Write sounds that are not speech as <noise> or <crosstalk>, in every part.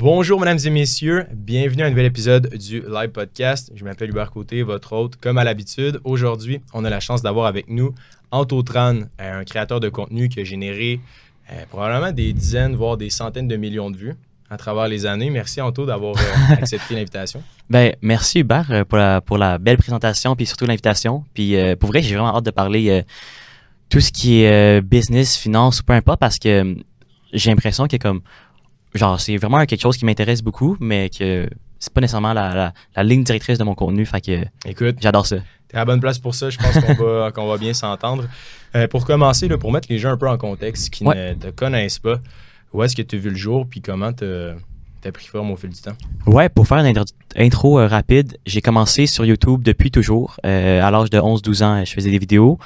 Bonjour, mesdames et messieurs. Bienvenue à un nouvel épisode du Live Podcast. Je m'appelle Hubert Côté, votre hôte, comme à l'habitude. Aujourd'hui, on a la chance d'avoir avec nous Anto Tran, un créateur de contenu qui a généré euh, probablement des dizaines, voire des centaines de millions de vues à travers les années. Merci Anto d'avoir euh, <laughs> accepté l'invitation. Ben, merci Hubert euh, pour la, pour la belle présentation, puis surtout l'invitation. Puis pour vrai, j'ai vraiment hâte de parler tout ce qui est business, finance, peu importe, parce que j'ai l'impression que comme genre c'est vraiment quelque chose qui m'intéresse beaucoup, mais que c'est pas nécessairement la, la, ligne directrice de mon contenu. Fait que Écoute, j'adore ça. T'es à la bonne place pour ça. Je pense qu'on va, <laughs> va bien s'entendre. Euh, pour commencer, là, pour mettre les gens un peu en contexte, qui ne te connaissent pas, où est-ce que tu as vu le jour, puis comment tu as pris forme au fil du temps? Ouais, pour faire une intro, euh, rapide, j'ai commencé sur YouTube depuis toujours. Euh, à l'âge de 11-12 ans, je faisais des vidéos.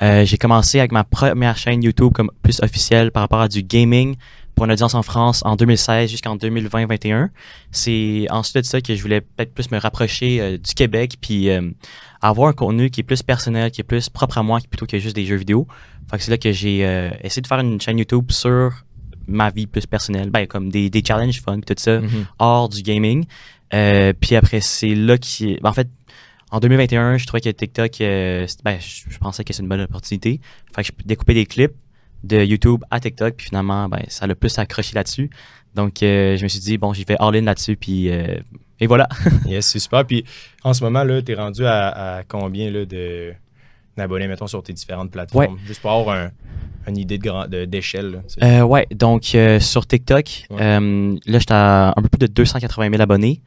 j'ai commencé avec ma première chaîne YouTube comme plus officielle par rapport à du gaming pour une audience en France en 2016 jusqu'en 2020-21. C'est ensuite de ça que je voulais peut-être plus me rapprocher euh, du Québec puis euh, avoir un contenu qui est plus personnel, qui est plus propre à moi plutôt que juste des jeux vidéo. Fait que c'est là que j'ai euh, essayé de faire une chaîne YouTube sur ma vie plus personnelle, ben comme des, des challenges fun tout ça mm-hmm. hors du gaming. puis après c'est là qui ben, en fait en 2021, je trouvais que TikTok, ben, je, pensais que c'est une bonne opportunité. Fait que je découpais des clips, de YouTube à TikTok. Puis finalement, ben, ça l'a plus accroché là-dessus. Donc, euh, je me suis dit, bon, j'y vais all-in là-dessus. Puis, euh, et voilà. <laughs> yes, c'est super. Puis, en ce moment, tu es rendu à, combien là, de, d'abonnés, mettons, sur tes différentes plateformes? Juste pour avoir une idée de d'échelle. Euh, ouais, donc sur TikTok, là, j'étais à un peu plus de 280 000 abonnés.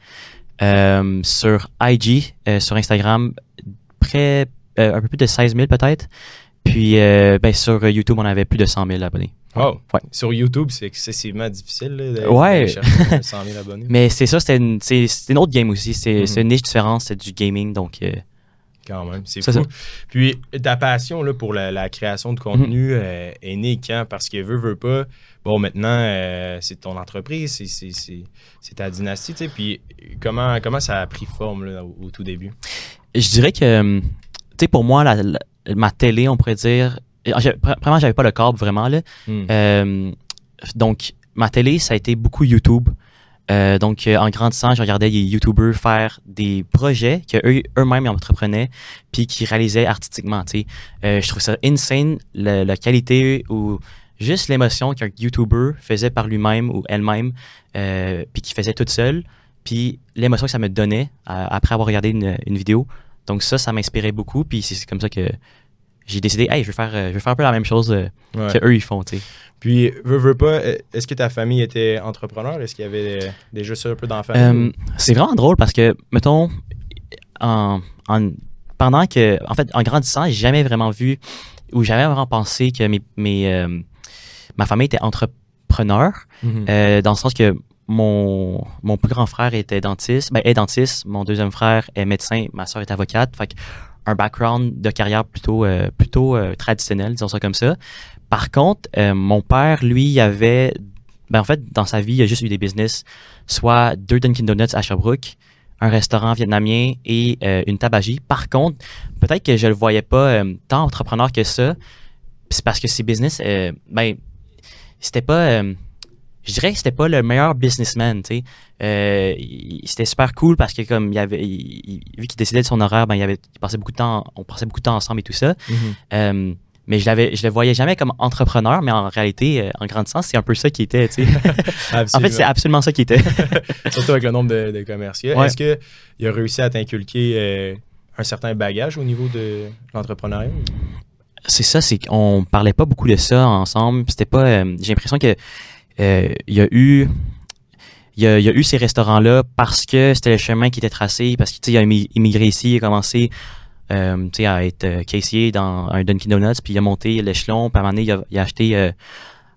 sur IG, sur Instagram, près, un peu plus de 16 000 peut-être. Puis euh, ben, sur YouTube, on avait plus de 100 000 abonnés. Oh. Ouais. Sur YouTube, c'est excessivement difficile de ouais. chercher 100 000 abonnés. <laughs> Mais c'est ça, c'était une, une, autre game aussi. C'est mm-hmm. une niche différente, c'est du gaming. Donc, euh, quand même, c'est fou. Puis ta passion là, pour la, création de contenu mm-hmm. euh, est née quand? Parce que veut, veut pas. Bon, maintenant, c'est ton entreprise, c'est ta dynastie. Tu sais, puis comment, comment ça a pris forme là, au, tout début? Je dirais que, sais, pour moi, la ma télé, on pourrait dire. Vraiment, j'avais pas le câble vraiment. Là. Hmm. Euh, donc, ma télé, ça a été beaucoup YouTube. Euh, donc, euh, en grandissant, je regardais les YouTubers faire des projets qu'eux eux-mêmes entreprenaient, puis qui réalisaient artistiquement. je trouve ça insane, la, qualité ou juste l'émotion qu'un YouTuber faisait par lui-même ou elle-même, puis qui faisait toute seule, puis l'émotion que ça me donnait après avoir regardé une, une vidéo. Donc ça, ça m'inspirait beaucoup. Puis c'est comme ça que j'ai décidé, hey, je vais faire, euh, je vais faire un peu la même chose euh, qu'eux, ils font, tu sais. Puis, veux, veux pas, euh, est-ce que ta famille était entrepreneur? Est-ce qu'il y avait déjà ça un peu d'enfants? c'est vraiment drôle parce que, mettons, en, pendant que, en fait, en grandissant, j'ai jamais vraiment vu ou jamais vraiment pensé que mes, mes ma famille était entrepreneur, mm-hmm. dans le sens que mon, mon plus grand frère était dentiste, ben, est dentiste, mon deuxième frère est médecin, ma soeur est avocate. Fait un background de carrière plutôt, euh, plutôt euh, traditionnel, disons ça comme ça. Par contre, euh, mon père, lui, il avait, ben, en fait, dans sa vie, il a juste eu des business, soit deux Dunkin' Donuts à Sherbrooke, un restaurant vietnamien et une tabagie. Par contre, peut-être que je le voyais pas tant entrepreneur que ça. C'est parce que ces business, ben, c'était pas je dirais que c'était pas le meilleur businessman, tu sais. Euh, c'était super cool parce que comme il avait, vu qu'il décidait de son horaire, ben il, avait, il passait beaucoup de temps, on passait beaucoup de temps ensemble et tout ça. Mm-hmm. Euh, mais je l'avais, je le voyais jamais comme entrepreneur, mais en réalité, euh, en grandissant, c'est un peu ça qui était, tu sais. <laughs> en fait, c'est absolument ça qui était. <laughs> Surtout avec le nombre de, commerciaux. Est-ce qu'il a réussi à t'inculquer un certain bagage au niveau de l'entrepreneuriat? C'est ça, c'est qu'on parlait pas beaucoup de ça ensemble. C'était pas, j'ai l'impression que il y a eu il y, a, eu ces restaurants-là parce que c'était le chemin qui était tracé, parce qu'il a immigré ici, il a commencé euh, à être euh, caissier dans un Dunkin' Donuts, puis il a monté l'échelon, puis à un moment donné, il a, acheté euh,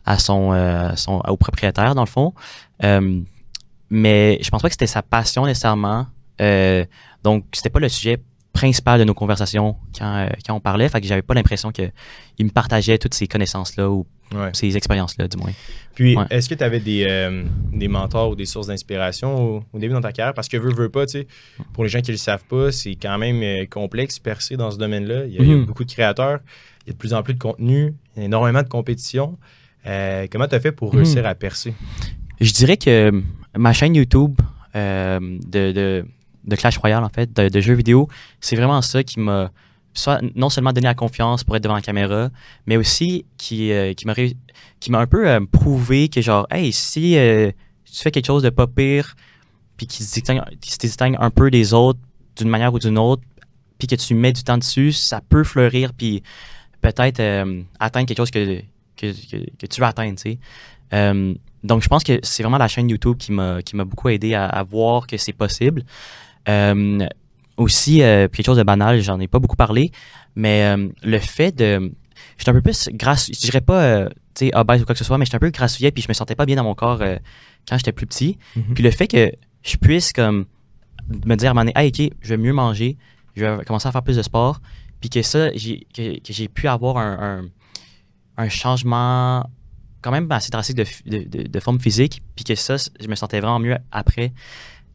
à son, son, au propriétaire, dans le fond. mais je pense pas que c'était sa passion nécessairement. donc, c'était pas le sujet principal de nos conversations quand, quand on parlait. Fait que j'avais pas l'impression qu'il me partageait toutes ces connaissances-là ou ces expériences-là, du moins. Puis, est-ce que tu avais des, euh, des, mentors ou des sources d'inspiration au, début dans ta carrière? Parce que veux, veux pas, tu sais, pour les gens qui ne le savent pas, c'est quand même euh, complexe, percer dans ce domaine-là. Il, y a mm-hmm. beaucoup de créateurs, il y a de plus en plus de contenu, il y a énormément de compétition. Euh, comment tu as fait pour mm-hmm. réussir à percer? Je dirais que ma chaîne YouTube euh, de, de, de Clash Royale, en fait, de, jeux vidéo, c'est vraiment ça qui m'a soit non seulement donné la confiance pour être devant la caméra, mais aussi qui, euh, qui m'a un peu euh, prouvé que genre, hey, si euh, tu fais quelque chose de pas pire, puis qui se distingue, qui se distingue un peu des autres d'une manière ou d'une autre, puis que tu mets du temps dessus, ça peut fleurir, puis peut-être atteindre quelque chose que, que, que, tu veux atteindre, tu sais. Donc, je pense que c'est vraiment la chaîne YouTube qui m'a beaucoup aidé à voir que c'est possible. Euh, aussi, euh, quelque chose de banal, j'en ai pas beaucoup parlé, mais euh, le fait de. J'étais un peu plus grasse, je dirais pas, euh, tu sais, obèse ou quoi que ce soit, mais j'étais un peu grassouillet, puis je me sentais pas bien dans mon corps quand j'étais plus petit. Mhm. Puis le fait que je puisse, comme, me dire à un moment donné, hey, OK, je vais mieux manger, je vais commencer à faire plus de sport, puis que ça, j'ai, que, que j'ai pu avoir un, un, un changement quand même assez drastique de, de- de forme physique, puis que ça, je me sentais vraiment mieux après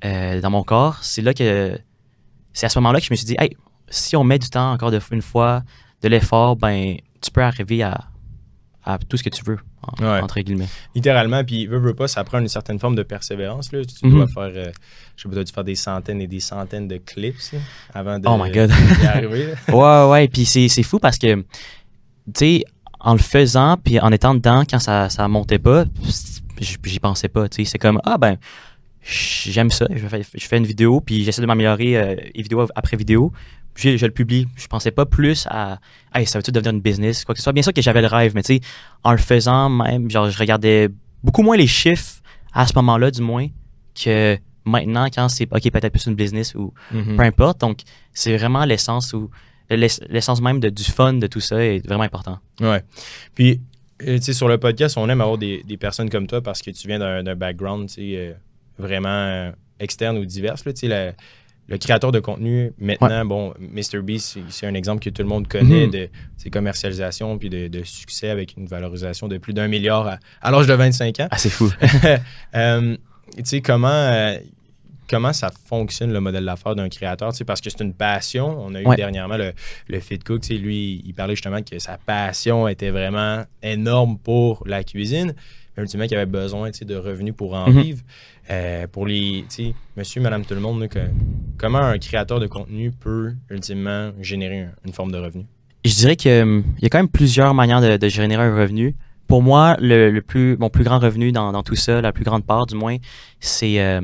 euh, dans mon corps. C'est là que c'est à ce moment-là que je me suis dit, hey, si on met du temps encore de, une fois, de l'effort, ben, tu peux arriver à, à tout ce que tu veux, en- Ouais. entre guillemets. Littéralement, puis veux, veux pas, ça prend une certaine forme de persévérance. Là. Tu Mhm. dois faire, euh, je sais pas, tu dois faire des centaines et des centaines de clips là, avant de Oh my God. arriver. <laughs> ouais, ouais, puis c'est, fou parce que, tu sais, en le faisant, puis en étant dedans, quand ça, ça montait pas, j'y pensais pas, tu sais. C'est comme, ah ben, j'aime ça, je fais, je fais une vidéo, puis j'essaie de m'améliorer euh, vidéo après vidéo, puis je, le publie. Je pensais pas plus à, hey, ça va-tu devenir une business, quoi que ce soit? Bien sûr que j'avais le rêve, mais tu sais, en le faisant même, genre, je regardais beaucoup moins les chiffres à ce moment-là, du moins, que maintenant, quand c'est, ok, peut-être plus une business ou Mhm. peu importe. Donc, c'est vraiment l'essence ou l'ess- l'essence même de, du fun de tout ça est vraiment important. Ouais. Puis, euh, tu sais, sur le podcast, on aime avoir des, des personnes comme toi parce que tu viens d'un d'un background, tu sais, euh, vraiment euh, externe ou divers. Là, tu sais, la- le créateur de contenu, maintenant, bon, MrBeast, c'est- c'est un exemple que tout le monde connaît Mhm. de ses commercialisations puis de, de succès avec une valorisation de plus d'un milliard à, à l'âge de 25 ans. Ah, c'est fou. <laughs> Euh, tu sais, comment, euh, comment ça fonctionne le modèle d'affaires d'un créateur? Tu sais, parce que c'est une passion. On a eu Ouais. dernièrement le, le Fit Cook. tu sais, Lui, il parlait justement que sa passion était vraiment énorme pour la cuisine. Ultimement, qu'il avait besoin de revenus pour en Mhm. vivre. Euh, pour les, monsieur, madame, tout le monde, que- comment un créateur de contenu peut ultimement générer un- une forme de revenu? Je dirais qu'il y a quand même plusieurs manières de, de générer un revenu. Pour moi, le, le plus, mon plus grand revenu dans, dans tout ça, la plus grande part du moins, c'est euh,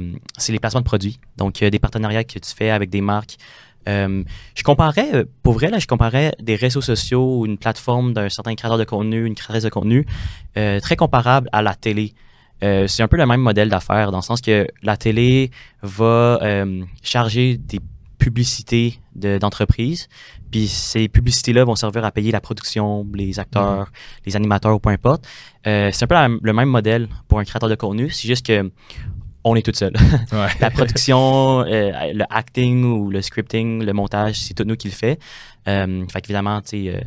les placements de produits. Donc, euh, des partenariats que tu fais avec des marques. Euh, je comparais, euh, pour vrai, là, je comparais des réseaux sociaux ou une plateforme d'un certain créateur de contenu, une créatrice de contenu, euh, très comparable à la télé. Euh, c'est un peu le même modèle d'affaires, dans le sens que la télé va charger des publicités de- d'entreprises, puis ces publicités-là vont servir à payer la production, les acteurs, les animateurs ou peu importe. C'est un peu la- le même modèle pour un créateur de contenu, c'est juste que on est tout seul. <laughs> Ouais. la production, euh, le acting ou le scripting, le montage, c'est tout nous qui le fait. Euh, fait sais, euh,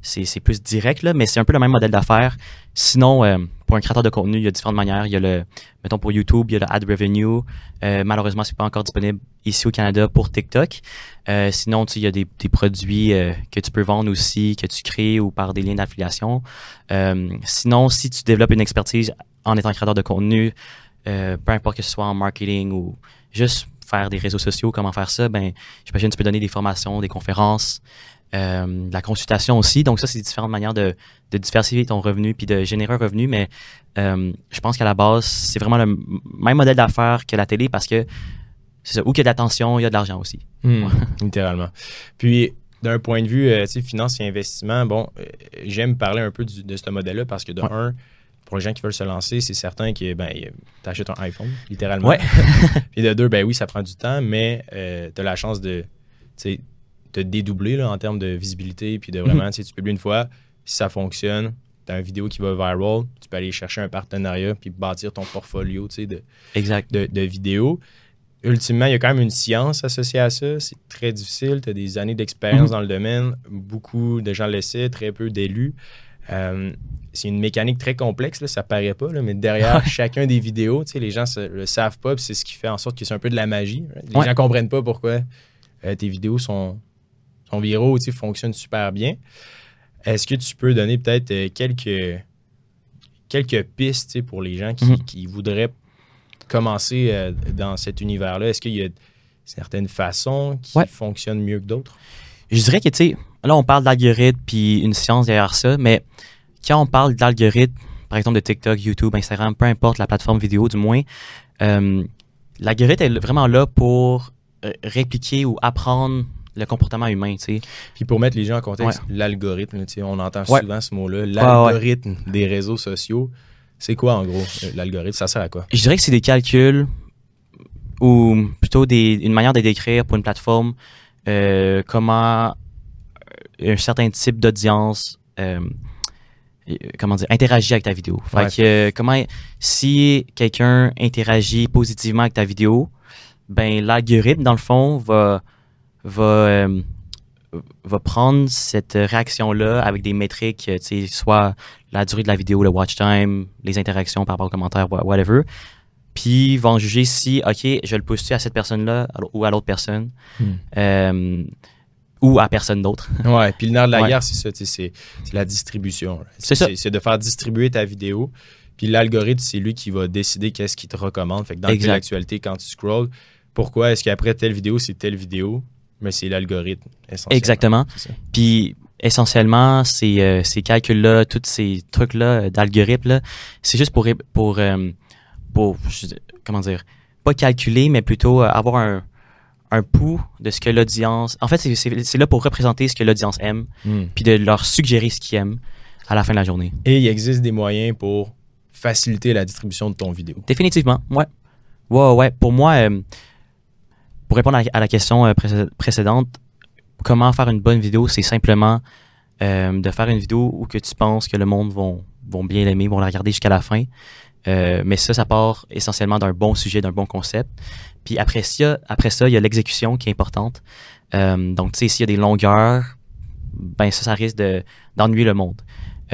c'est c'est plus direct, là, mais c'est un peu le même modèle d'affaires. Sinon, euh, pour un créateur de contenu, il y a différentes manières. Il y a le, mettons pour YouTube, il y a le ad revenue. Euh, malheureusement, c'est pas encore disponible ici au Canada pour TikTok. Euh, sinon, il y a des, des produits euh, que tu peux vendre aussi, que tu crées ou par des liens d'affiliation. Euh, sinon, si tu développes une expertise en étant créateur de contenu, euh, peu importe que ce soit en marketing ou juste faire des réseaux sociaux, comment faire ça, ben, j'imagine que tu peux donner des formations, des conférences, euh, de la consultation aussi. Donc ça, c'est différentes manières de, de diversifier ton revenu puis de générer un revenu. Mais euh, je pense qu'à la base, c'est vraiment le même modèle d'affaires que la télé parce que c'est ça, où qu'il y a de l'attention, il y a de l'argent aussi. Hmm, <laughs> littéralement. Puis, d'un point de vue euh, finance et investissement, bon, euh, j'aime parler un peu du- de ce modèle-là parce que de Ouais. un, pour les gens qui veulent se lancer, c'est certain que ben, tu achètes un iPhone, littéralement. Ouais. <laughs> Puis de deux, ben oui, ça prend du temps, mais tu as la chance de te dédoubler là, en termes de visibilité. Puis de vraiment, tu sais, tu publies une fois, si ça fonctionne, tu as une vidéo qui va viral, tu peux aller chercher un partenariat puis bâtir ton portfolio de, Exact. de, de vidéos. Ultimement, il y a quand même une science associée à ça. C'est très difficile. Tu as des années d'expérience Mhm. dans le domaine. Beaucoup de gens le savent, très peu d'élus. Euh, c'est une mécanique très complexe, là, ça paraît pas, là, mais derrière <laughs> chacun des vidéos, les gens ne le savent pas, c'est ce qui fait en sorte que c'est un peu de la magie. right? Les Ouais. gens comprennent pas pourquoi euh, tes vidéos sont, sont viraux, fonctionnent super bien. Est-ce que tu peux donner peut-être euh, quelques, quelques pistes pour les gens qui, Mhm. qui voudraient commencer euh, dans cet univers-là, est-ce qu'il y a certaines façons qui Ouais. fonctionnent mieux que d'autres? Je dirais que, tu sais, là, on parle d'algorithme puis une science derrière ça, mais quand on parle d'algorithme, par exemple de TikTok, YouTube, Instagram, peu importe la plateforme vidéo, du moins, euh, l'algorithme est vraiment là pour euh, répliquer ou apprendre le comportement humain, tu sais. Puis pour mettre les gens en contexte, l'algorithme, tu sais, on entend Ouais. souvent ce mot-là, l'algorithme des réseaux sociaux. C'est quoi en gros euh, l'algorithme? Ça sert à quoi? Je dirais que c'est des calculs ou plutôt des, une manière de décrire pour une plateforme euh, comment un certain type d'audience euh, comment dire interagit avec ta vidéo. Fait Ouais. que, euh, comment si quelqu'un interagit positivement avec ta vidéo, ben l'algorithme dans le fond va va euh, va prendre cette réaction là avec des métriques, tu sais, soit la durée de la vidéo, le watch time, les interactions par rapport aux commentaires, wha- whatever. Puis vont juger si, OK, je le pousse à cette personne-là ou à l'autre personne? Hmm. euh, ou à personne d'autre. <laughs> Ouais, puis le nerf de la Ouais. guerre, c'est ça, c'est la distribution. C'est ça. C'est de faire distribuer ta vidéo. Puis l'algorithme, c'est lui qui va décider qu'est-ce qu'il te recommande. Fait que dans l'actualité, quand tu scrolls, pourquoi est-ce qu'après telle vidéo, c'est telle vidéo? Mais c'est l'algorithme, essentiellement. Exactement. Puis essentiellement, ces, euh, ces calculs-là, tous ces trucs-là euh, d'algorithme, c'est juste pour, pour, euh, pour comment dire, pas calculer, mais plutôt avoir un, un pouls de ce que l'audience... En fait, c'est- là pour représenter ce que l'audience aime, Hmm. puis de leur suggérer ce qu'ils aiment à la fin de la journée. Et il existe des moyens pour faciliter la distribution de ton vidéo. Définitivement, ouais. Ouais, ouais. Pour moi, euh, pour répondre à la, à la question euh, précé- précédente, comment faire une bonne vidéo, c'est simplement euh, de faire une vidéo où que tu penses que le monde vont, vont bien l'aimer, vont la regarder jusqu'à la fin. Mais ça, ça part essentiellement d'un bon sujet, d'un bon concept. Puis après ça, après ça, il y a l'exécution qui est importante. Euh, donc, tu sais, s'il y a des longueurs, ben ça, ça risque de- d'ennuyer le monde.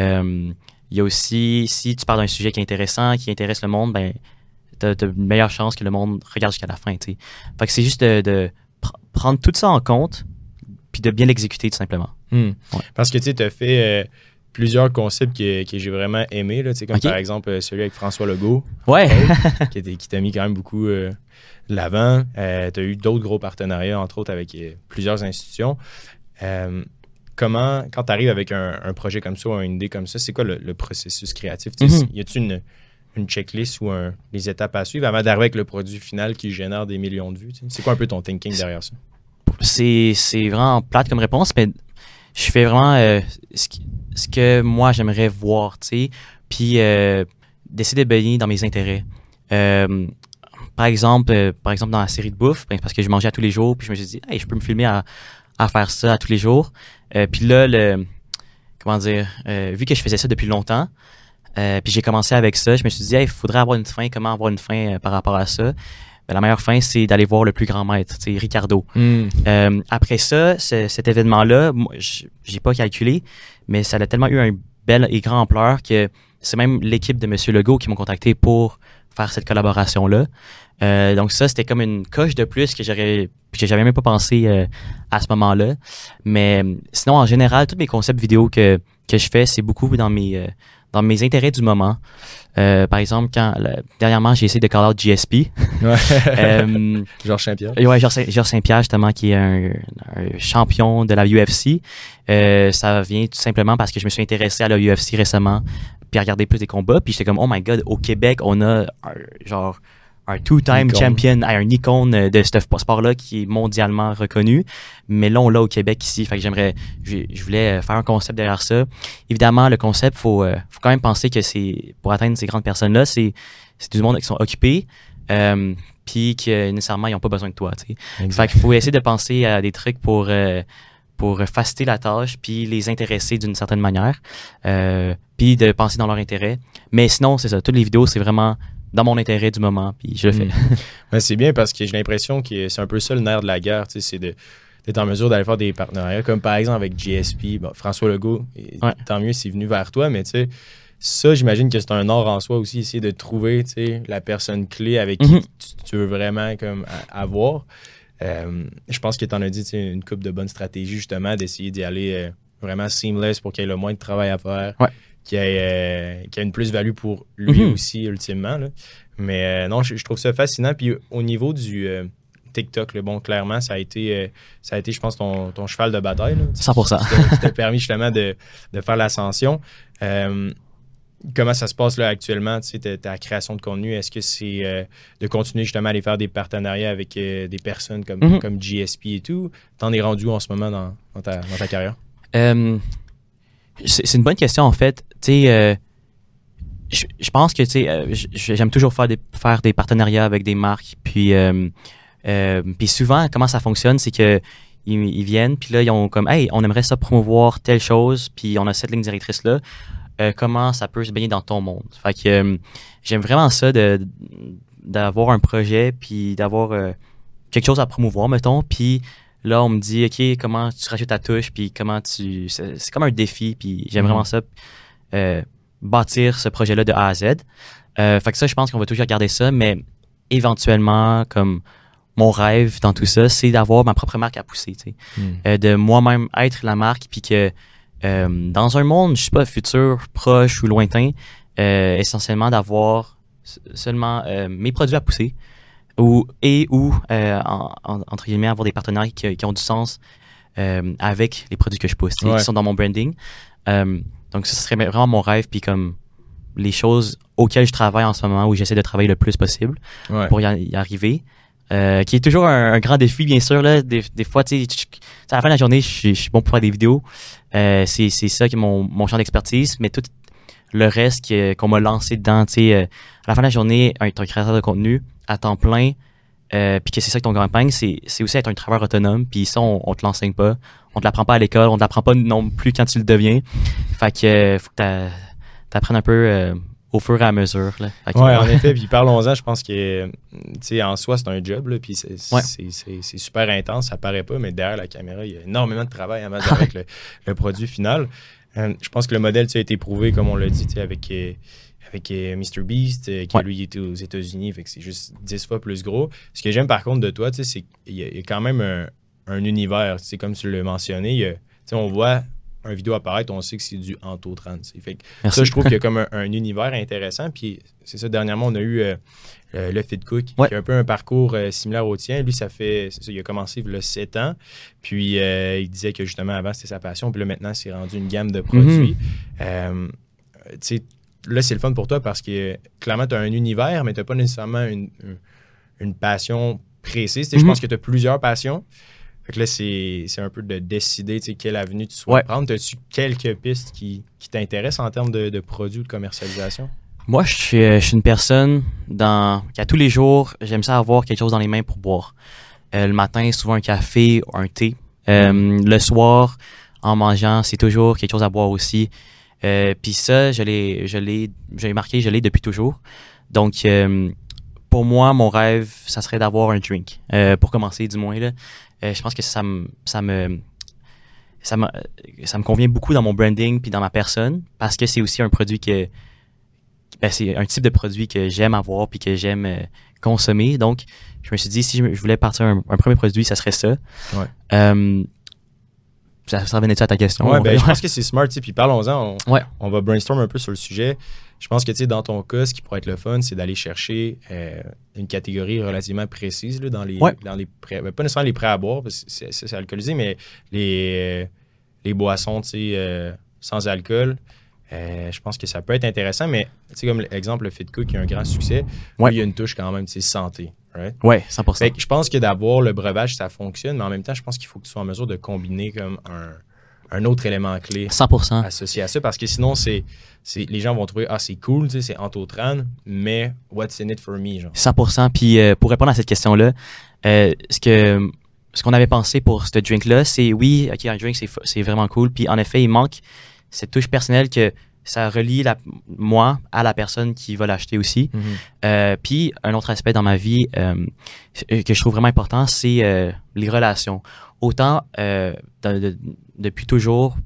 Euh, il y a aussi, si tu parles d'un sujet qui est intéressant, qui intéresse le monde, ben, t'as as une meilleure chance que le monde regarde jusqu'à la fin, tu sais. Fait que c'est juste de, de pr- prendre tout ça en compte, puis de bien l'exécuter, tout simplement. Hmm. Ouais. Parce que tu sais, tu as fait euh, plusieurs concepts que, que j'ai vraiment aimés, là, tu comme par exemple celui avec François Legault, Ouais. <laughs> qui t'a mis quand même beaucoup euh, l'avant. tu as eu d'autres gros partenariats, entre autres avec euh, plusieurs institutions. Euh, comment, quand tu arrives avec un, un projet comme ça ou une idée comme ça, c'est quoi le, le processus créatif? Mhm. Y a-t-il une, une checklist ou un, les étapes à suivre avant d'arriver avec le produit final qui génère des millions de vues? C'est quoi un peu ton thinking derrière ça? c'est c'est vraiment plate comme réponse, mais je fais vraiment euh, ce, qui- ce que moi j'aimerais voir, tu sais, puis euh, d'essayer de baigner dans mes intérêts. Euh, par exemple, euh, par exemple dans la série de bouffe, ben, parce que je mangeais à tous les jours, puis je me suis dit, hey, je peux me filmer à, à faire ça à tous les jours. Euh, puis là, le, comment dire, euh, vu que je faisais ça depuis longtemps, puis j'ai commencé avec ça, je me suis dit, il faudrait avoir une fin, comment avoir une fin par rapport à ça? Ben, la meilleure fin, c'est d'aller voir le plus grand maître, sais, Ricardo. Euh, après ça, ce- cet événement-là, j'ai pas calculé, mais ça a tellement eu un bel et grand ampleur que c'est même l'équipe de Monsieur Legault qui m'ont contacté pour faire cette collaboration-là. Euh, donc ça, c'était comme une coche de plus que j'aurais que j'avais même pas pensé euh, à ce moment-là. Mais sinon, en général, tous mes concepts vidéo que, que je fais, c'est beaucoup dans mes euh, dans mes intérêts du moment. Euh, par exemple, quand là, dernièrement, j'ai essayé de call out GSP. Ouais. <laughs> Euh, Georges Saint-Pierre. ouais, Georges Saint- Georges Saint-Pierre, justement, qui est un, un champion de la UFC. Euh, ça vient tout simplement parce que je me suis intéressé à la UFC récemment, puis à regarder plus des combats, puis j'étais comme, oh my god, au Québec, on a genre un two-time champion, un icône de ce sport-là qui est mondialement reconnu. Mais là, on l'a au Québec ici. Fait que j'aimerais, je, je voulais faire un concept derrière ça. Évidemment, le concept, faut, euh, faut quand même penser que c'est, pour atteindre ces grandes personnes-là, c'est, c'est du monde qui sont occupés, euh, puis que nécessairement, ils n'ont pas besoin de toi, tu sais. Fait qu'il faut essayer de penser à des trucs pour, euh, pour faciliter la tâche, puis les intéresser d'une certaine manière, euh, puis de penser dans leur intérêt. Mais sinon, c'est ça. Toutes les vidéos, c'est vraiment dans mon intérêt du moment, puis je le fais. Mm. <laughs> Ben, c'est bien parce que j'ai l'impression que c'est un peu ça le nerf de la guerre, tu sais, c'est de d'être en mesure d'aller faire des partenariats, comme par exemple avec GSP, bon, François Legault, Ouais. tant mieux s'il est venu vers toi, mais tu sais, ça, j'imagine que c'est un art en soi aussi, essayer de trouver, tu sais, la personne clé avec qui Mhm. tu, tu veux vraiment comme avoir. Euh, je pense que tu en as dit, tu sais, une coupe de bonnes stratégies, justement, d'essayer d'y aller euh, vraiment seamless pour qu'il y ait le moins de travail à faire. Ouais. Qui, a, euh, qui a une plus-value pour lui Mhm. aussi, ultimement. là. Mais euh, non, je, je trouve ça fascinant. Puis au niveau du euh, TikTok, là, bon, clairement, ça a été, euh, ça a été je pense, ton, ton cheval de bataille. là. 100%. Qui permis justement de, de faire l'ascension. Euh, comment ça se passe là actuellement, tu sais, ta, ta création de contenu? Est-ce que c'est euh, de continuer justement à aller faire des partenariats avec des personnes comme, Mhm. comme GSP et tout? T'en es rendu où en ce moment dans, dans ta, dans ta carrière? C'est une bonne question en fait. Tu sais, euh, je pense que tu sais, euh, j'aime toujours faire des faire des partenariats avec des marques. Puis, euh, puis souvent, comment ça fonctionne, c'est que ils, viennent, puis là ils ont comme, hey, on aimerait ça promouvoir telle chose, puis on a cette ligne directrice là. Euh, comment ça peut se baigner dans ton monde? Fait que j'aime vraiment ça d'avoir un projet, puis d'avoir quelque chose à promouvoir, mettons, puis Là, on me dit, OK, comment tu rajoutes ta touche, puis comment tu. C'est comme un défi, puis j'aime Mhm. vraiment ça, euh, bâtir ce projet-là de A à Z. Euh, fait que ça, je pense qu'on va toujours garder ça, mais éventuellement, comme mon rêve dans tout ça, c'est d'avoir ma propre marque à pousser, tu sais. Euh, de moi-même être la marque, puis que euh, dans un monde, je sais pas, futur, proche ou lointain, essentiellement d'avoir seulement mes produits à pousser ou, et ou, euh, en- en- entre guillemets, avoir des partenaires qui, qui ont du sens euh, avec les produits que je pousse, Ouais. qui sont dans mon branding. Euh, donc ça, ce serait vraiment mon rêve, puis comme les choses auxquelles je travaille en ce moment, où j'essaie de travailler le plus possible Ouais. pour y, a- y arriver. Euh, qui est toujours un, un grand défi, bien sûr. Là. Des, des fois, tu à la fin de la journée, je suis, bon pour faire des vidéos. Euh, c'est c'est ça qui est mon, mon champ d'expertise. Mais tout le reste qu'on m'a lancé dedans, tu sais, euh, à la fin de la journée, être un créateur de contenu à temps plein, euh, puis que c'est ça que ton gagne-pain, c'est c'est aussi être un travailleur autonome. Puis ça, on, on te l'enseigne pas. On te l'apprend pas à l'école. On te l'apprend pas non plus quand tu le deviens. Fait que euh, faut que t'a- t'apprennes un peu euh, au fur et à mesure. Là. Ouais, <laughs> en effet. Puis parlons-en, je pense que, en soi, c'est un job, là, puis c'est Ouais. super intense, ça paraît pas, mais derrière la caméra, il y a énormément de travail à mettre avec <laughs> le, le produit final. Euh, je pense que le modèle, a été prouvé, comme on l'a dit, avec, euh, avec euh, MrBeast, euh, qui Ouais. lui était aux États-Unis, fait que c'est juste 10 fois plus gros. Ce que j'aime par contre de toi, c'est qu'il y, a- il y a quand même un, un univers, tu sais, comme tu l'as mentionné, a- on voit un vidéo apparaître, on sait que c'est du Anto-30. tu sais. Fait que Merci. ça, je trouve qu'il y a comme un, un univers intéressant. Puis c'est ça, dernièrement, on a eu euh, euh, le Fit Cook, Ouais. qui a un peu un parcours euh, similaire au tien. Lui, ça fait, ça, il a commencé il y a 7 ans. Puis euh, il disait que justement, avant, c'était sa passion. Puis là, maintenant, c'est rendu une gamme de produits. Tu sais, là, c'est le fun pour toi parce que clairement, tu as un univers, mais tu n'as pas nécessairement une, passion précise. Je Mhm. pense que tu as plusieurs passions. Fait que là, c'est un peu de décider quelle avenue tu souhaites Ouais. prendre. As-tu quelques pistes qui, qui t'intéressent en termes de, de produits ou de commercialisation? Moi, je suis, euh, je suis une personne dans, qui à tous les jours, j'aime ça avoir quelque chose dans les mains pour boire. Euh, le matin, souvent un café, un thé. Euh, le soir, en mangeant, c'est toujours quelque chose à boire aussi. Euh, Puis ça, je l'ai, je l'ai, je l'ai marqué, je l'ai depuis toujours. Donc, pour moi, mon rêve, ça serait d'avoir un drink. Pour commencer, du moins là. Je pense que ça me, ça me, ça ça me convient beaucoup dans mon branding puis dans ma personne parce que c'est aussi un produit que ben, c'est un type de produit que j'aime avoir puis que j'aime euh, consommer. Donc, je me suis dit, si je, je voulais partir un, un premier produit, ça serait ça. Ouais. Euh, ça, ça revenait-tu à ta question? Ouais, ben, je pense que c'est smart. Puis parlons-en. On, Ouais. on va brainstorm un peu sur le sujet. Je pense que dans ton cas, ce qui pourrait être le fun, c'est d'aller chercher euh, une catégorie relativement précise là, dans les, dans les prêts. ben, pas nécessairement les prêts à boire, parce que c'est- alcoolisé, mais les, les boissons sans alcool. Euh, je pense que ça peut être intéressant, mais tu comme l'exemple, le Fit Cook qui a un grand succès, Ouais. lui, il y a une touche quand même, sais, santé. Right? Ouais, 100%. Fait que je pense que d'avoir le breuvage, ça fonctionne, mais en même temps, je pense qu'il faut que tu sois en mesure de combiner comme un, un autre élément clé 100%. associé à ça, parce que sinon, c'est, c'est les gens vont trouver ah c'est cool, tu sais, c'est Antotran, mais what's in it for me, genre? 100%. Puis euh, pour répondre à cette question-là, euh, ce que ce qu'on avait pensé pour ce drink-là, c'est oui, ok, un drink, c'est c'est vraiment cool. Puis en effet, il manque cette touche personnelle que ça relie la, moi à la personne qui va l'acheter aussi. Euh, puis un autre aspect dans ma vie euh, que je trouve vraiment important, c'est euh, les relations. Autant de- de- depuis toujours,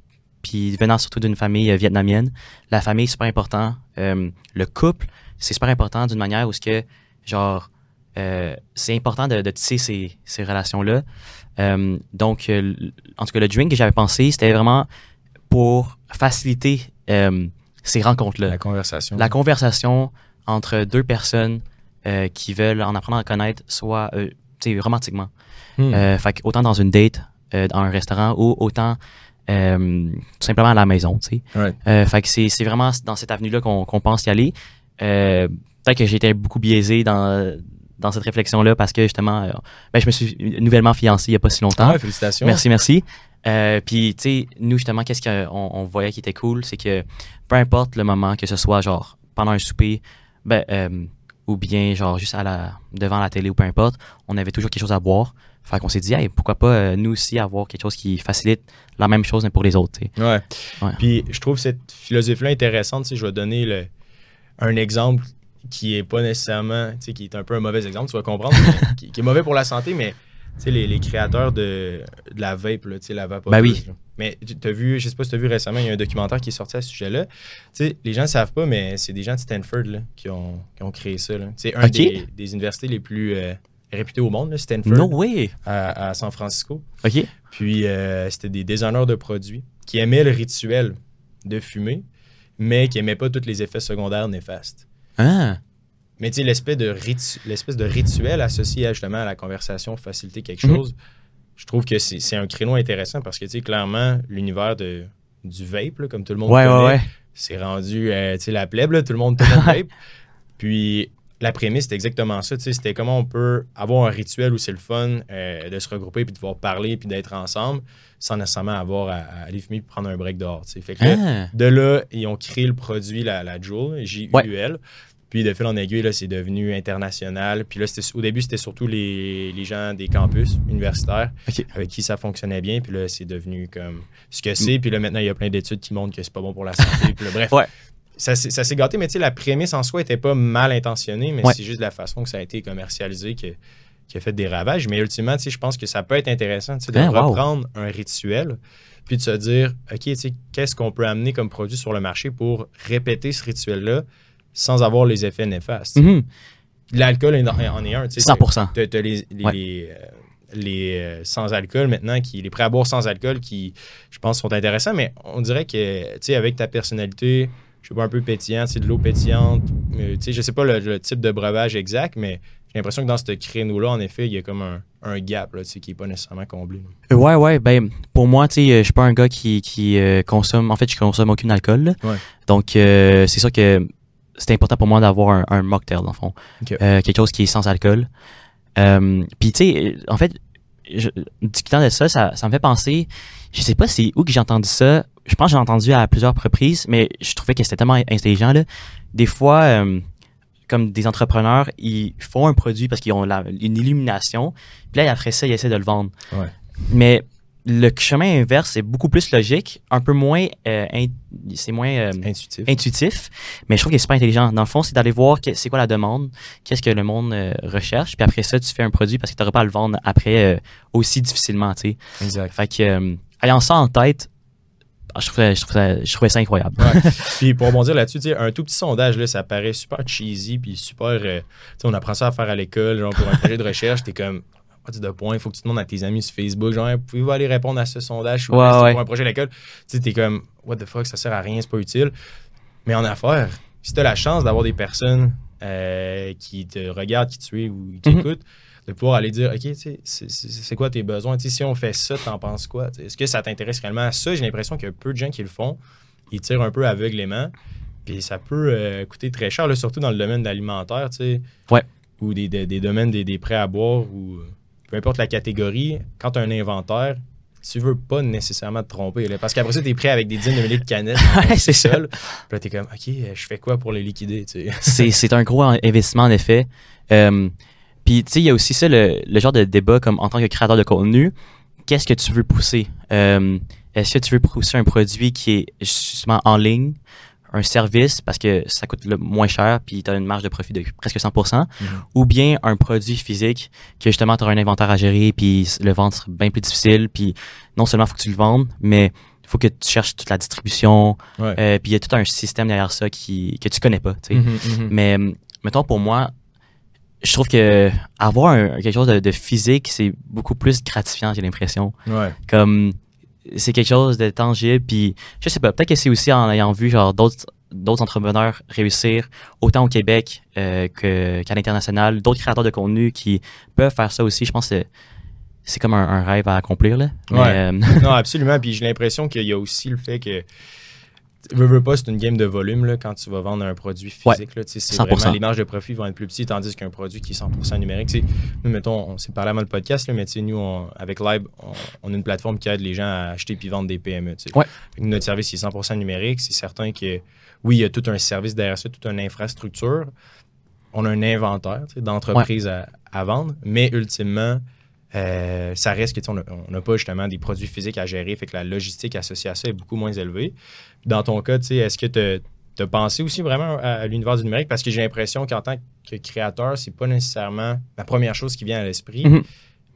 puis venant surtout d'une famille vietnamienne, la famille est super important. Le couple, c'est super important d'une manière où ce que genre c'est important de, de tisser ces, ces relations-là. Donc, en tout cas, le drink que j'avais pensé, c'était vraiment pour faciliter euh, ces rencontres-là. La conversation. La conversation entre deux personnes euh, qui veulent en apprendre à connaître, soit euh, tu sais, romantiquement. Euh, fait autant dans une date, dans un restaurant, ou autant tout simplement à la maison, tu sais. Ouais. Euh, fait que c'est vraiment dans cette avenue-là qu'on qu'on pense y aller. Peut-être que j'ai été beaucoup biaisé dans, dans cette réflexion-là parce que justement, euh, ben, je me suis nouvellement fiancé il n'y a pas si longtemps. Ah félicitations. Merci, merci. Euh, puis, tu sais, nous, justement, qu'est-ce qu'on on voyait qui était cool, c'est que peu importe le moment, que ce soit genre pendant un souper, ben, euh, ou bien genre juste à la, devant la télé ou peu importe, on avait toujours quelque chose à boire. Fait qu'on s'est dit, hey, pourquoi pas euh, nous aussi avoir quelque chose qui facilite la même chose mais pour les autres, tu sais. Ouais. Puis je trouve cette philosophie-là intéressante. Tu sais, je vais donner le- un exemple qui est pas nécessairement, tu sais, qui est un peu un mauvais exemple, tu vas comprendre, mais <laughs> qui, qui est mauvais pour la santé, mais tu sais, les, les créateurs de, de la vape, là, tu sais, la vaporeuse. Ben oui. là. Mais tu as vu, je sais pas si tu as vu récemment, il y a un documentaire qui est sorti à ce sujet-là. Tu sais, les gens ne savent pas, mais c'est des gens de Stanford là, qui, ont, qui ont créé ça. C'est un des, des universités les plus euh, réputées au monde, là, Stanford, No way! à, à San Francisco. OK. Puis euh, c'était des designers de produits qui aimaient le rituel de fumer, mais qui n'aimaient pas tous les effets secondaires néfastes. Ah, Mais tu sais, l'espèce de, ritu- l'espèce de rituel associé à, justement à la conversation, faciliter quelque Mhm. chose, je trouve que c'est, un créneau intéressant parce que tu sais, clairement, l'univers de, du vape, là, comme tout le monde ouais, connaît, ouais, ouais. c'est rendu euh, tu sais, la plèbe, là, tout le monde, tout le <laughs> monde vape. Puis la prémisse, c'était exactement ça. C'était comment on peut avoir un rituel où c'est le fun euh, de se regrouper, puis de pouvoir parler, puis d'être ensemble, sans nécessairement avoir à, à aller fumer puis prendre un break dehors. Fait que là, Ah, de là, ils ont créé le produit, la, la J-U-L. Puis de fil en aiguille, là, c'est devenu international. Puis là, au début, c'était surtout les, les gens des campus universitaires avec qui ça fonctionnait bien. Puis là, c'est devenu comme ce que c'est. Puis là, maintenant, il y a plein d'études qui montrent que c'est pas bon pour la santé. Puis là, bref, Ouais. ça, s'est- ça s'est gâté. Mais tu sais, la prémisse en soi était pas mal intentionnée, mais Ouais. c'est juste la façon que ça a été commercialisé que- qui a fait des ravages. Mais ultimement, tu sais, je pense que ça peut être intéressant de wow. reprendre un rituel puis de se dire, OK, tu sais, qu'est-ce qu'on peut amener comme produit sur le marché pour répéter ce rituel-là sans avoir les effets néfastes. mhm, L'alcool en est un. tu sais. 100%. T'as t'as les, les, Ouais. les, euh, les, euh, sans-alcool maintenant, qui, les prêts à boire sans-alcool qui, je pense, sont intéressants, mais on dirait que, tu sais, avec ta personnalité, je sais pas, un peu pétillant, tu sais, de l'eau pétillante, euh, tu sais, je sais pas le, le type de breuvage exact, mais j'ai l'impression que dans ce créneau-là, en effet, il y a comme un, un gap, là, tu sais, qui est pas nécessairement comblé. là. Ouais, ouais, ben pour moi, tu sais, euh, je suis pas un gars qui, qui euh, consomme. En fait, je consomme aucun alcool. Ouais. Donc, euh, c'est sûr que c'est important pour moi d'avoir un, un mocktail, dans le fond. Euh, quelque chose qui est sans alcool. Euh, Puis, tu sais, en fait, je, discutant de ça, ça, ça me fait penser. Je sais pas c'est où que j'ai entendu ça. Je pense que j'ai entendu à plusieurs reprises, mais je trouvais que c'était tellement intelligent. Là. Des fois, euh, comme des entrepreneurs, ils font un produit parce qu'ils ont la- une illumination. Puis là, après ça, ils essaient de le vendre. Ouais. Mais le chemin inverse, c'est beaucoup plus logique, un peu moins, euh, c'est moins euh, Intuitif. intuitif, mais je trouve qu'il est super intelligent. Dans le fond, c'est d'aller voir que- c'est quoi la demande, qu'est-ce que le monde euh, recherche, puis après ça, tu fais un produit parce que tu n'auras pas à le vendre après aussi difficilement, tu sais. Exact. Fait que, ayant ça en tête, ah, je trouvais, je trouvais, je trouvais ça incroyable. Ouais. <laughs> puis pour rebondir là-dessus, tu sais, un tout petit sondage, là, ça paraît super cheesy, puis super. euh, tu sais, on apprend ça à faire à l'école, genre pour un projet de recherche, t'es comme. De point, il faut que tu demandes à tes amis sur Facebook, genre, Hey, pouvez-vous aller répondre à ce sondage Ouais, ouais. pour un projet à l'école? Tu sais, t'es comme, what the fuck, ça sert à rien, c'est pas utile. Mais en affaires, si t'as la chance d'avoir des personnes euh, qui te regardent, qui tu es ou qui Mhm. écoutent, de pouvoir aller dire, OK, c'est- quoi tes besoins? Si on fait ça, t'en penses quoi? Est-ce que ça t'intéresse réellement? À ça? J'ai l'impression qu'il y a peu de gens qui le font. Ils tirent un peu aveuglément. Puis ça peut euh, coûter très cher, là, surtout dans le domaine de l'alimentaire, tu sais. Ouais. Ou des, des- des domaines des, des prêts à boire, ou peu importe la catégorie. Quand tu as un inventaire, tu veux pas nécessairement te tromper. là, parce qu'après ça, tu es prêt avec des dizaines de milliers de canettes. c'est ça. Puis là, tu es comme, OK, je fais quoi pour les liquider? <laughs> c'est, un gros investissement en effet. Euh, Puis tu sais, il y a aussi ça le, le genre de débat comme en tant que créateur de contenu, qu'est-ce que tu veux pousser? Euh, Est-ce que tu veux pousser un produit qui est justement en ligne, un service parce que ça coûte le moins cher puis tu as une marge de profit de presque 100%, ou bien un produit physique que justement tu auras un inventaire à gérer puis le vendre sera bien plus difficile puis non seulement faut que tu le vendes mais il faut que tu cherches toute la distribution Ouais. euh, puis il y a tout un système derrière ça qui que tu connais pas tu sais. Mhm, mhm. Mais hum, mettons pour moi, je trouve que avoir un- quelque chose de, de physique, c'est beaucoup plus gratifiant, j'ai l'impression. Ouais. Comme c'est quelque chose de tangible, puis je sais pas, peut-être que c'est aussi en ayant vu genre d'autres d'autres entrepreneurs réussir, autant au Québec euh, que, qu'à l'international, d'autres créateurs de contenu qui peuvent faire ça aussi. Je pense que c'est comme un, un rêve à accomplir. Là. Mais, Ouais. euh, non, <laughs> absolument. Puis j'ai l'impression qu'il y a aussi le fait que. Veux, veux pas, c'est une game de volume là, quand tu vas vendre un produit physique. sais, c'est 100%. vraiment, les marges de profit vont être plus petites, tandis qu'un produit qui est 100% numérique. tu sais, Nous, mettons, on s'est parlé avant le podcast, là, mais tu sais, nous, on- avec Live, on, on a une plateforme qui aide les gens à acheter puis vendre des PME. tu sais. Ouais. Notre service il est 100% numérique. C'est certain que, oui, il y a tout un service derrière ça, toute une infrastructure. On a un inventaire d'entreprises à, à vendre, mais ultimement, euh, ça reste que on n'a pas justement des produits physiques à gérer, fait que la logistique associée à ça est beaucoup moins élevée. Dans ton cas, est-ce que tu as pensé aussi vraiment à, l'univers du numérique? Parce que j'ai l'impression qu'en tant que créateur, c'est pas nécessairement la première chose qui vient à l'esprit. Mhm.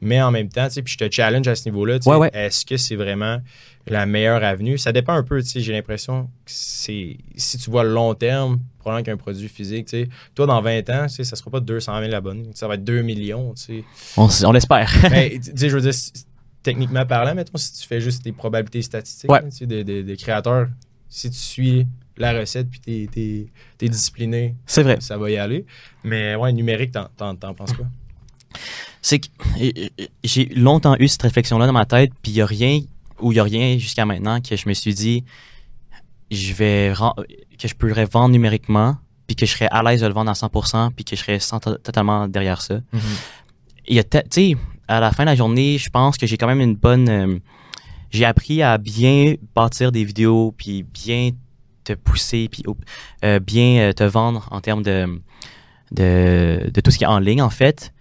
Mais en même temps, tu sais, puis je te challenge à ce niveau-là. tu sais, Ouais, ouais. Est-ce que c'est vraiment la meilleure avenue? Ça dépend un peu. tu sais, J'ai l'impression que c'est si tu vois le long terme, probablement qu'un produit physique, tu sais, toi, dans 20 ans, tu sais, ça sera pas 200 000 abonnés. Ça va être 2 millions. tu sais. on, l'espère. Mais, <laughs> tu sais, je veux dire, techniquement parlant, mettons, si tu fais juste des probabilités statistiques Ouais. là, tu sais, de, de- de créateurs, si tu suis la recette puis t'es, t'es discipliné, c'est vrai. ça va y aller. Mais ouais, numérique, t'en, t'en- t'en penses quoi? C'est que j'ai longtemps eu cette réflexion-là dans ma tête, puis il n'y a rien, ou il n'y a rien jusqu'à maintenant que je me suis dit, je vais que je pourrais vendre numériquement, puis que je serais à l'aise de le vendre à 100%, puis que je serais sans- totalement derrière ça. Il y a, te- tu sais, à la fin de la journée, je pense que j'ai quand même une bonne. euh, j'ai appris à bien bâtir des vidéos, puis bien te pousser, puis euh, bien euh, te vendre en termes de, de, de tout ce qui est en ligne, en fait.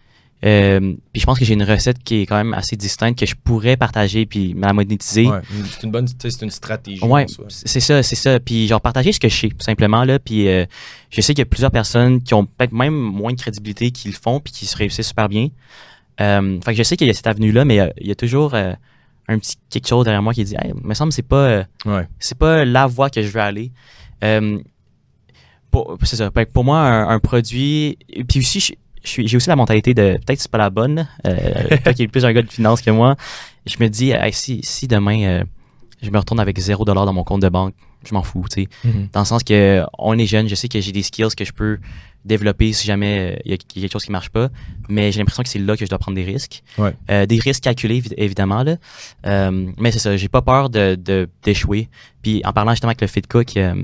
Euh, puis je pense que j'ai une recette qui est quand même assez distincte que je pourrais partager puis la monétiser. Ouais, c'est une bonne, c'est une stratégie. Ouais, c'est ça, c'est ça. Puis genre partager ce que je sais, tout simplement là. Puis euh, je sais qu'il y a plusieurs personnes qui ont peut-être même moins de crédibilité qui le font puis qui se réussissent super bien. Euh, fait que je sais qu'il y a cette avenue là, mais euh, il y a toujours euh, un petit quelque chose derrière moi qui dit, hey, me semble que c'est pas euh, Ouais. c'est pas la voie que je veux aller. Euh, pour, c'est ça. Pour moi, un, un produit. Puis aussi, je- j'ai aussi la mentalité de peut-être que c'est pas la bonne. Euh, <laughs> toi qui es plus un gars de finance que moi, je me dis, hey, si, si demain euh, je me retourne avec zéro dollar dans mon compte de banque, je m'en fous. tu sais. Dans le sens que on est jeune, je sais que j'ai des skills que je peux développer si jamais euh, il y, a quelque chose qui marche pas, mais j'ai l'impression que c'est là que je dois prendre des risques. Ouais. Euh, des risques calculés, évi- évidemment. Là. Euh, mais c'est ça, j'ai pas peur de, d'échouer. Puis en parlant justement avec le Fit Cook, euh,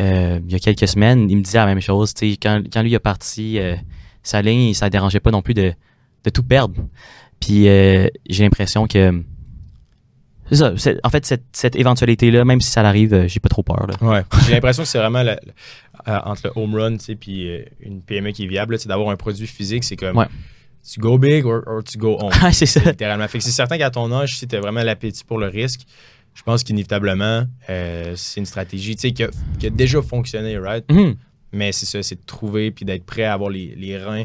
euh, il y a quelques semaines, il me disait la même chose. tu sais, Quand, quand lui a parti euh, sa ligne, ça dérangeait pas non plus de, de tout perdre. Puis euh, j'ai l'impression que. C'est ça. c'est- en fait, cette, cette éventualité-là, même si ça arrive, euh, j'ai pas trop peur. Là. Ouais. <laughs> J'ai l'impression que c'est vraiment la- la- euh, entre le home run, puis euh, une PME qui est viable, sais, d'avoir un produit physique, c'est comme Ouais. tu go big or, or tu go home. <laughs> C'est ça. littéralement. Fait que c'est certain qu'à ton âge, si tu as vraiment l'appétit pour le risque, je pense qu'inévitablement, euh, c'est une stratégie qui, a, qui a déjà fonctionné, right? Mhm. Mais c'est ça, c'est de trouver puis d'être prêt à avoir les, les reins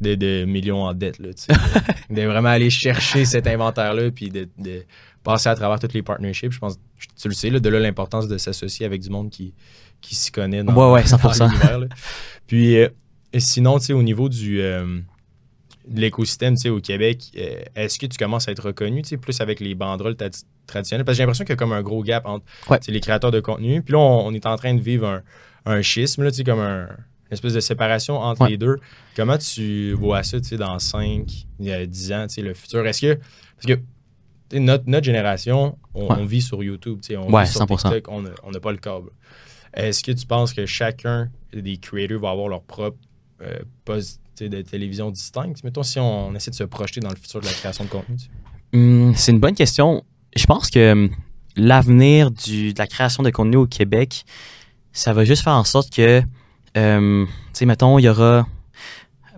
de, de millions en dette. Là, <laughs> de vraiment aller chercher cet inventaire-là puis de, de passer à travers toutes les partnerships. Je pense, tu le sais, là, de là l'importance de s'associer avec du monde qui, qui s'y connaît dans, Ouais, ouais, dans 100%. l'univers, là. Puis euh, sinon, tu sais, au niveau du euh, de l'écosystème, tu sais, au Québec, euh, est-ce que tu commences à être reconnu, tu sais, plus avec les banderoles tra- traditionnelles? Parce que j'ai l'impression qu'il y a comme un gros gap entre Ouais. les créateurs de contenu. Puis là, on, on est en train de vivre un, un schisme, là, comme un, une espèce de séparation entre Ouais. les deux. Comment tu vois ça, tu sais, dans 5, 10 ans, tu sais, le futur? Est-ce que... Parce que notre, notre génération, on, Ouais. on vit sur YouTube, tu sais, on Ouais, vit sur 100%. TikTok, on n'a pas le câble. Est-ce que tu penses que chacun des creators va avoir leur propre euh, poste de télévision distincte? Mettons si on, essaie de se projeter dans le futur de la création de contenu. Hum, c'est une bonne question. Je pense que hum, l'avenir du- de la création de contenu au Québec, ça va juste faire en sorte que, hum, tu sais, mettons, il y aura.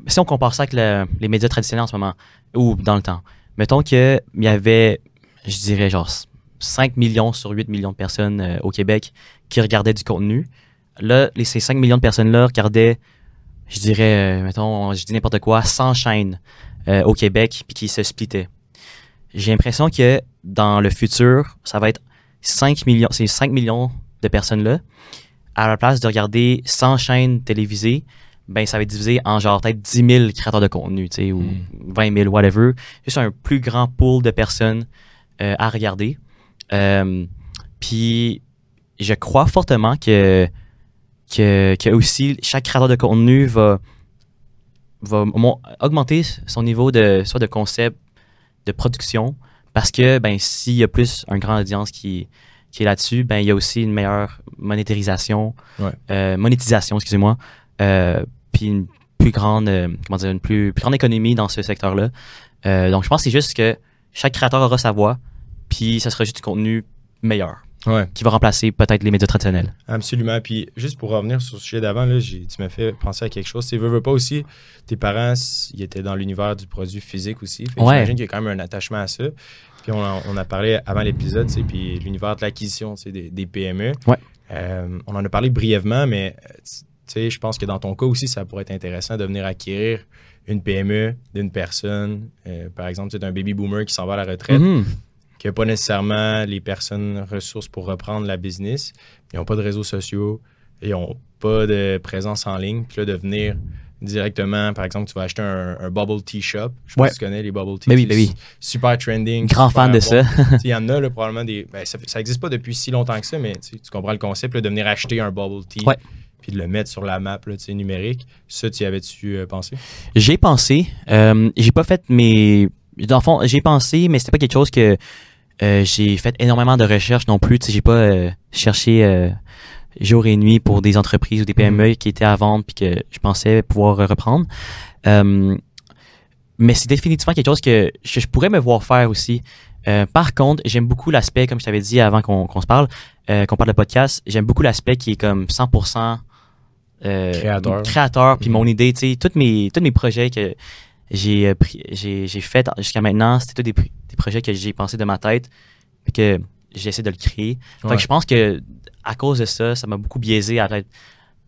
Si on compare ça avec le- les médias traditionnels en ce moment, ou dans le temps, mettons qu'il y avait, je dirais, genre 5 millions sur 8 millions de personnes euh, au Québec qui regardaient du contenu. Là, ces 5 millions de personnes-là regardaient, je dirais, euh, mettons, je dis n'importe quoi, 100 chaînes euh, au Québec, puis qui se splittaient j'ai l'impression que dans le futur, ça va être 5 millions, ces 5 millions de personnes-là, à la place de regarder 100 chaînes télévisées, ben ça va être divisé en genre peut-être 10 000 créateurs de contenu, tu sais, ou Mm. 20 000, whatever. Juste un plus grand pool de personnes euh, à regarder. Euh, Puis je crois fortement que que, que aussi chaque créateur de contenu va, va augmenter son niveau de soit de concept, de production, parce que ben s'il y a plus un grand audience qui, qui est là-dessus, ben il y a aussi une meilleure monétarisation, Ouais. euh, monétisation, excusez-moi, euh, puis une plus grande, euh, comment dire, une plus, plus grande économie dans ce secteur-là. Euh, donc je pense que c'est juste que chaque créateur aura sa voix, puis ça sera juste du contenu meilleur Ouais. qui va remplacer peut-être les médias traditionnels. Absolument. Puis juste pour revenir sur le sujet d'avant, tu m'as fait penser à quelque chose. Tu veux, veux pas aussi, tes parents, ils étaient dans l'univers du produit physique aussi. Ouais. J'imagine qu'il y a quand même un attachement à ça. Puis on, a parlé avant l'épisode, puis l'univers de l'acquisition des, des PME. Ouais. Euh, on en a parlé brièvement, mais tu tu sais, je pense que dans ton cas aussi, ça pourrait être intéressant de venir acquérir une PME d'une personne, euh, par exemple, tu sais, d'un baby boomer qui s'en va à la retraite Mhm. Qui n'a pas nécessairement les personnes ressources pour reprendre la business. Ils n'ont pas de réseaux sociaux, ils n'ont pas de présence en ligne. Puis là, de venir directement, par exemple, tu vas acheter un, un bubble tea shop. Je sais pas Ouais. si tu connais les bubble tea. Ben oui, oui. Super trending. Grand super fan de bon. ça. Il y en a là, probablement des. Ben, ça n'existe pas depuis si longtemps que ça, mais tu comprends le concept là, de venir acheter un bubble tea. Ouais. Puis de le mettre sur la map là, numérique. Ça, tu y avais-tu euh, pensé? J'ai pensé. Euh, j'ai pas fait mes. Dans le fond, j'ai pensé, mais c'était pas quelque chose que euh, j'ai fait énormément de recherches non plus. Tu sais, j'ai pas euh, cherché euh, jour et nuit pour des entreprises ou des PME qui étaient à vendre puis que je pensais pouvoir reprendre. Euh, mais c'est définitivement quelque chose que je, je pourrais me voir faire aussi. Euh, par contre, j'aime beaucoup l'aspect, comme je t'avais dit avant qu'on qu'on se parle, euh, qu'on parle de podcast, j'aime beaucoup l'aspect qui est comme 100% euh, Créateur. créateur puis Mhm. mon idée, tu sais, tous mes, tous mes projets que j'ai euh, pris- j'ai j'ai fait jusqu'à maintenant, c'était tous des, des projets que j'ai pensé de ma tête puis que j'essaie de le créer. Fait que je pense que à cause de ça, ça m'a beaucoup biaisé à être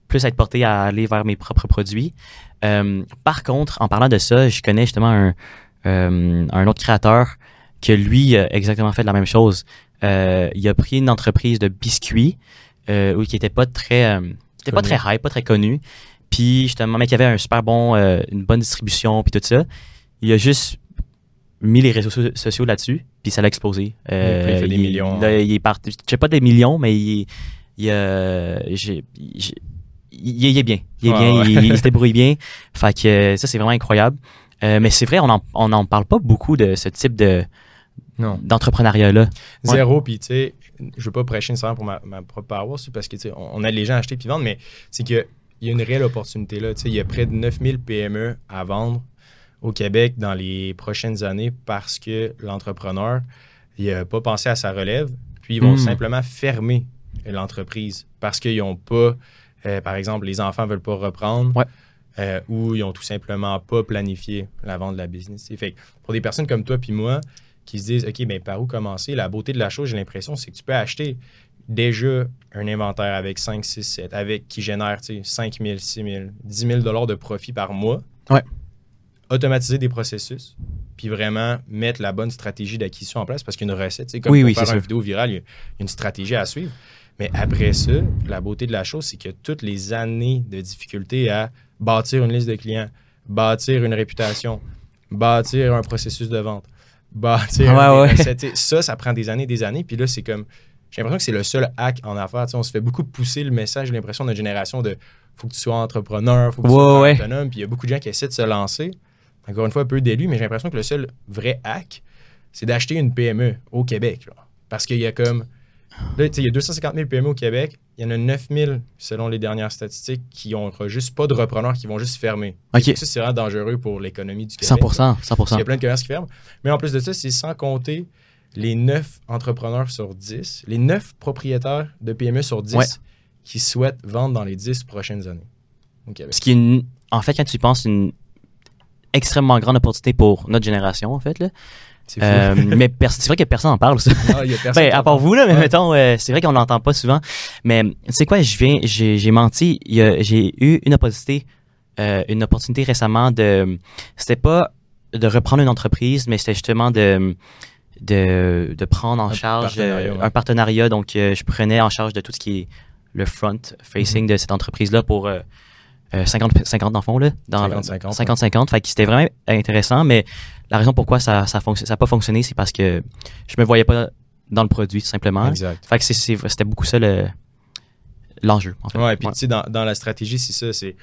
plus être porté à aller vers mes propres produits. Euh, par contre, en parlant de ça, je connais justement un, euh, un autre créateur que lui a exactement fait la même chose. Euh, il a pris une entreprise de biscuits euh, où- qui était pas très euh, qui était pas très hype, pas très connu. Puis justement, mais qui avait un super bon euh, une bonne distribution puis tout ça. Il a juste mis les réseaux so- sociaux là-dessus, puis ça l'a explosé. Euh, il fait des millions. là, il est parti. Je sais pas des millions, mais il, il, euh, il, il est bien. Il est Ouais, bien, ouais. il, il se débrouille bien. Fait que euh, ça, c'est vraiment incroyable. Mais c'est vrai, on en, on en parle pas beaucoup de ce type de d'entrepreneuriat-là. Zéro, puis tu sais, je veux pas prêcher nécessairement pour ma, ma propre paroisse, parce que tu sais, on, on aide les gens à acheter puis vendre, mais c'est qu'il y a une réelle opportunité là. Il y a près de 9000 PME à vendre au Québec dans les prochaines années parce que l'entrepreneur, il a pas pensé à sa relève, puis ils vont Mm. simplement fermer l'entreprise parce qu'ils n'ont pas, euh, par exemple, les enfants veulent pas reprendre. Ouais. euh, ou ils ont tout simplement pas planifié la vente de la business. Fait que pour des personnes comme toi puis moi, qui se disent OK, ben par où commencer? La beauté de la chose, j'ai l'impression, c'est que tu peux acheter déjà un inventaire avec 5, 6, 7, avec qui génère tu sais, 5 000, 6 000, 10 000 dollars de profit par mois. Ouais. Automatiser des processus, puis vraiment mettre la bonne stratégie d'acquisition en place parce qu'il y a une recette. Comme Oui, pour oui, faire une sûr. vidéo virale, il y a une stratégie à suivre. Mais après ça, la beauté de la chose, c'est que toutes les années de difficulté à bâtir une liste de clients, bâtir une réputation, bâtir un processus de vente, bâtir Ouais, des ouais. recettes, tu sais, ça, ça prend des années, des années. Puis là, c'est comme, j'ai l'impression que c'est le seul hack en affaires. On se fait beaucoup pousser le message, j'ai l'impression, de notre génération de faut que tu sois entrepreneur, faut que tu sois ouais. autonome. Puis il y a beaucoup de gens qui essaient de se lancer. Encore une fois, un peu d'élus, mais j'ai l'impression que le seul vrai hack, c'est d'acheter une PME au Québec. genre. Parce qu'il y a comme. Là, tu sais, il y a 250 000 PME au Québec. Il y en a 9 000, selon les dernières statistiques, qui n'ont juste pas de repreneurs, qui vont juste fermer. OK. Ça, c'est vraiment dangereux pour l'économie du Québec. 100%, Il y 100%. a plein de commerces qui ferment. Mais en plus de ça, c'est sans compter les 9 entrepreneurs sur 10, les 9 propriétaires de PME sur 10 Ouais. qui souhaitent vendre dans les 10 prochaines années Québec. Ce qui est, une- en fait, quand tu y penses, une extrêmement grande opportunité pour notre génération, en fait. Là. C'est. Euh, <laughs> mais c'est vrai que personne n'en parle, ça. Il y a personne Ben, à part vous, là, mais Ouais. mettons, euh, c'est vrai qu'on l'entend pas souvent. Mais tu sais quoi, je viens, j'ai j'ai menti. J'ai eu une opportunité, euh, une opportunité récemment de. C'était pas de reprendre une entreprise, mais c'était justement de de, de prendre en Un charge partenariat, euh, ouais. un partenariat. Donc, euh, je prenais en charge de tout ce qui est le front facing de cette entreprise-là pour euh, euh, 50 50 dans le fond là, dans 50-50, 50 50. Fait que c'était vraiment intéressant, mais la raison pourquoi ça ça fonc- ça pas fonctionné, c'est parce que je me voyais pas dans le produit tout simplement. Exact. Fait que c'était beaucoup ça le l'enjeu. En fait. Ouais, puis Ouais. tu sais, dans, dans la stratégie, c'est ça. C'est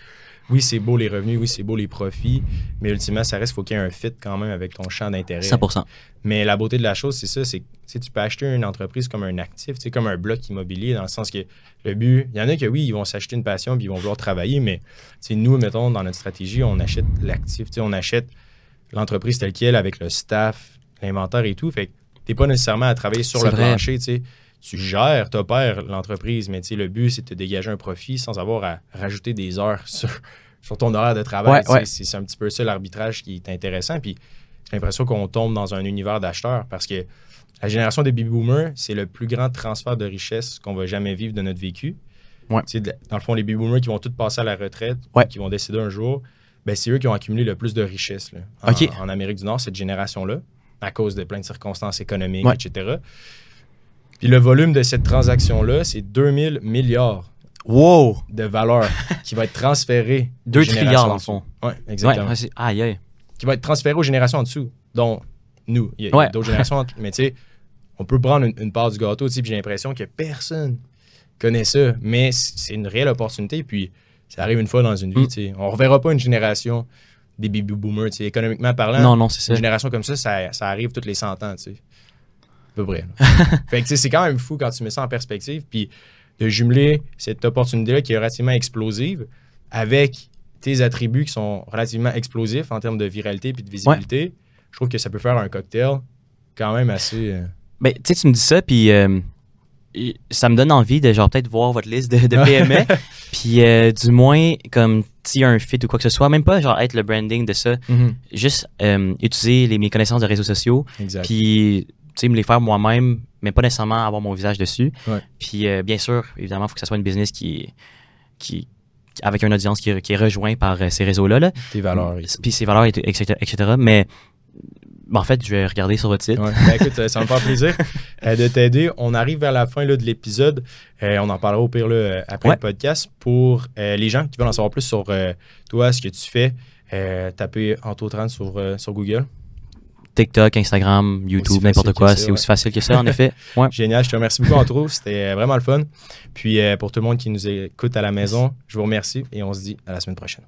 oui, c'est beau les revenus, oui, c'est beau les profits, mais ultimement, ça reste, faut qu'il y ait un fit quand même avec ton champ d'intérêt. 100%. Mais la beauté de la chose, c'est ça, c'est que tu tu peux acheter une entreprise comme un actif, tu comme un bloc immobilier, dans le sens que le but, il y en a que oui, ils vont s'acheter une passion puis ils vont vouloir travailler, mais tu nous, mettons, dans notre stratégie, on achète l'actif, tu on achète l'entreprise telle qu'elle avec le staff, l'inventaire et tout. Fait que t'es pas nécessairement à travailler sur le vrai. plancher, tu sais. Tu gères, tu opères l'entreprise, mais le but, c'est de te dégager un profit sans avoir à rajouter des heures <laughs> sur, sur ton horaire de travail. Ouais, ouais. C'est un petit peu ça l'arbitrage qui est intéressant. Puis j'ai l'impression qu'on tombe dans un univers d'acheteurs parce que la génération des baby boomers, c'est le plus grand transfert de richesse qu'on va jamais vivre de notre vécu. Ouais. Dans le fond, les baby boomers qui vont tous passer à la retraite, qui vont décider un jour, ben, c'est eux qui ont accumulé le plus de richesse là, en, Amérique du Nord, cette génération-là, à cause de plein de circonstances économiques, etc. Puis le volume de cette transaction-là, c'est 2000 milliards Wow! de valeur <laughs> qui va être transféré. aux 2 générations trilliards, en dans le fond. Ouais, Ouais, exactement ouais, aïe, aïe. qui va être transféré aux générations en dessous, dont nous. Il y a, Ouais. d'autres générations, mais tu sais, on peut prendre une, une part du gâteau, tu sais, puis j'ai l'impression que personne connaît ça, mais c'est une réelle opportunité, puis ça arrive une fois dans une vie, Mm. tu sais. On reverra pas une génération des baby boomers, tu sais, économiquement parlant. Non, non, c'est ça. Une génération comme ça, ça, ça arrive toutes les 100 ans, tu sais. Peu près. <laughs> fait que, c'est quand même fou quand tu mets ça en perspective, puis de jumeler cette opportunité-là qui est relativement explosive avec tes attributs qui sont relativement explosifs en termes de viralité puis de visibilité, je trouve que ça peut faire un cocktail quand même assez... euh, Ben, tu sais, tu me dis ça, puis euh, ça me donne envie de, genre, peut-être voir votre liste de, de PME, <laughs> puis euh, du moins, comme, s'il y a un fit ou quoi que ce soit, même pas, genre, être le branding de ça, juste euh, utiliser les, mes connaissances de réseaux sociaux, Exact. puis, me les faire moi-même, mais pas nécessairement avoir mon visage dessus. Ouais. Puis, euh, bien sûr, évidemment, il faut que ça soit une business qui, qui avec une audience qui, qui est rejointe par euh, ces réseaux-là, là. Tes valeurs et puis ses valeurs, etc., etc. Mais, ben, en fait, je vais regarder sur votre site. Ouais. Ben, écoute, euh, ça me fait plaisir <laughs> euh, de t'aider. On arrive vers la fin là, de l'épisode. Euh, on en parlera au pire là, après Ouais. le podcast. Pour euh, les gens qui veulent en savoir plus sur toi, ce que tu fais, tapez Anto30 sur, sur Google. TikTok, Instagram, YouTube, n'importe quoi. C'est ouais. aussi facile que ça, en effet. <laughs> Ouais. Génial, je te remercie beaucoup, Antro. C'était vraiment le fun. Puis euh, pour tout le monde qui nous écoute à la maison, je vous remercie et on se dit à la semaine prochaine.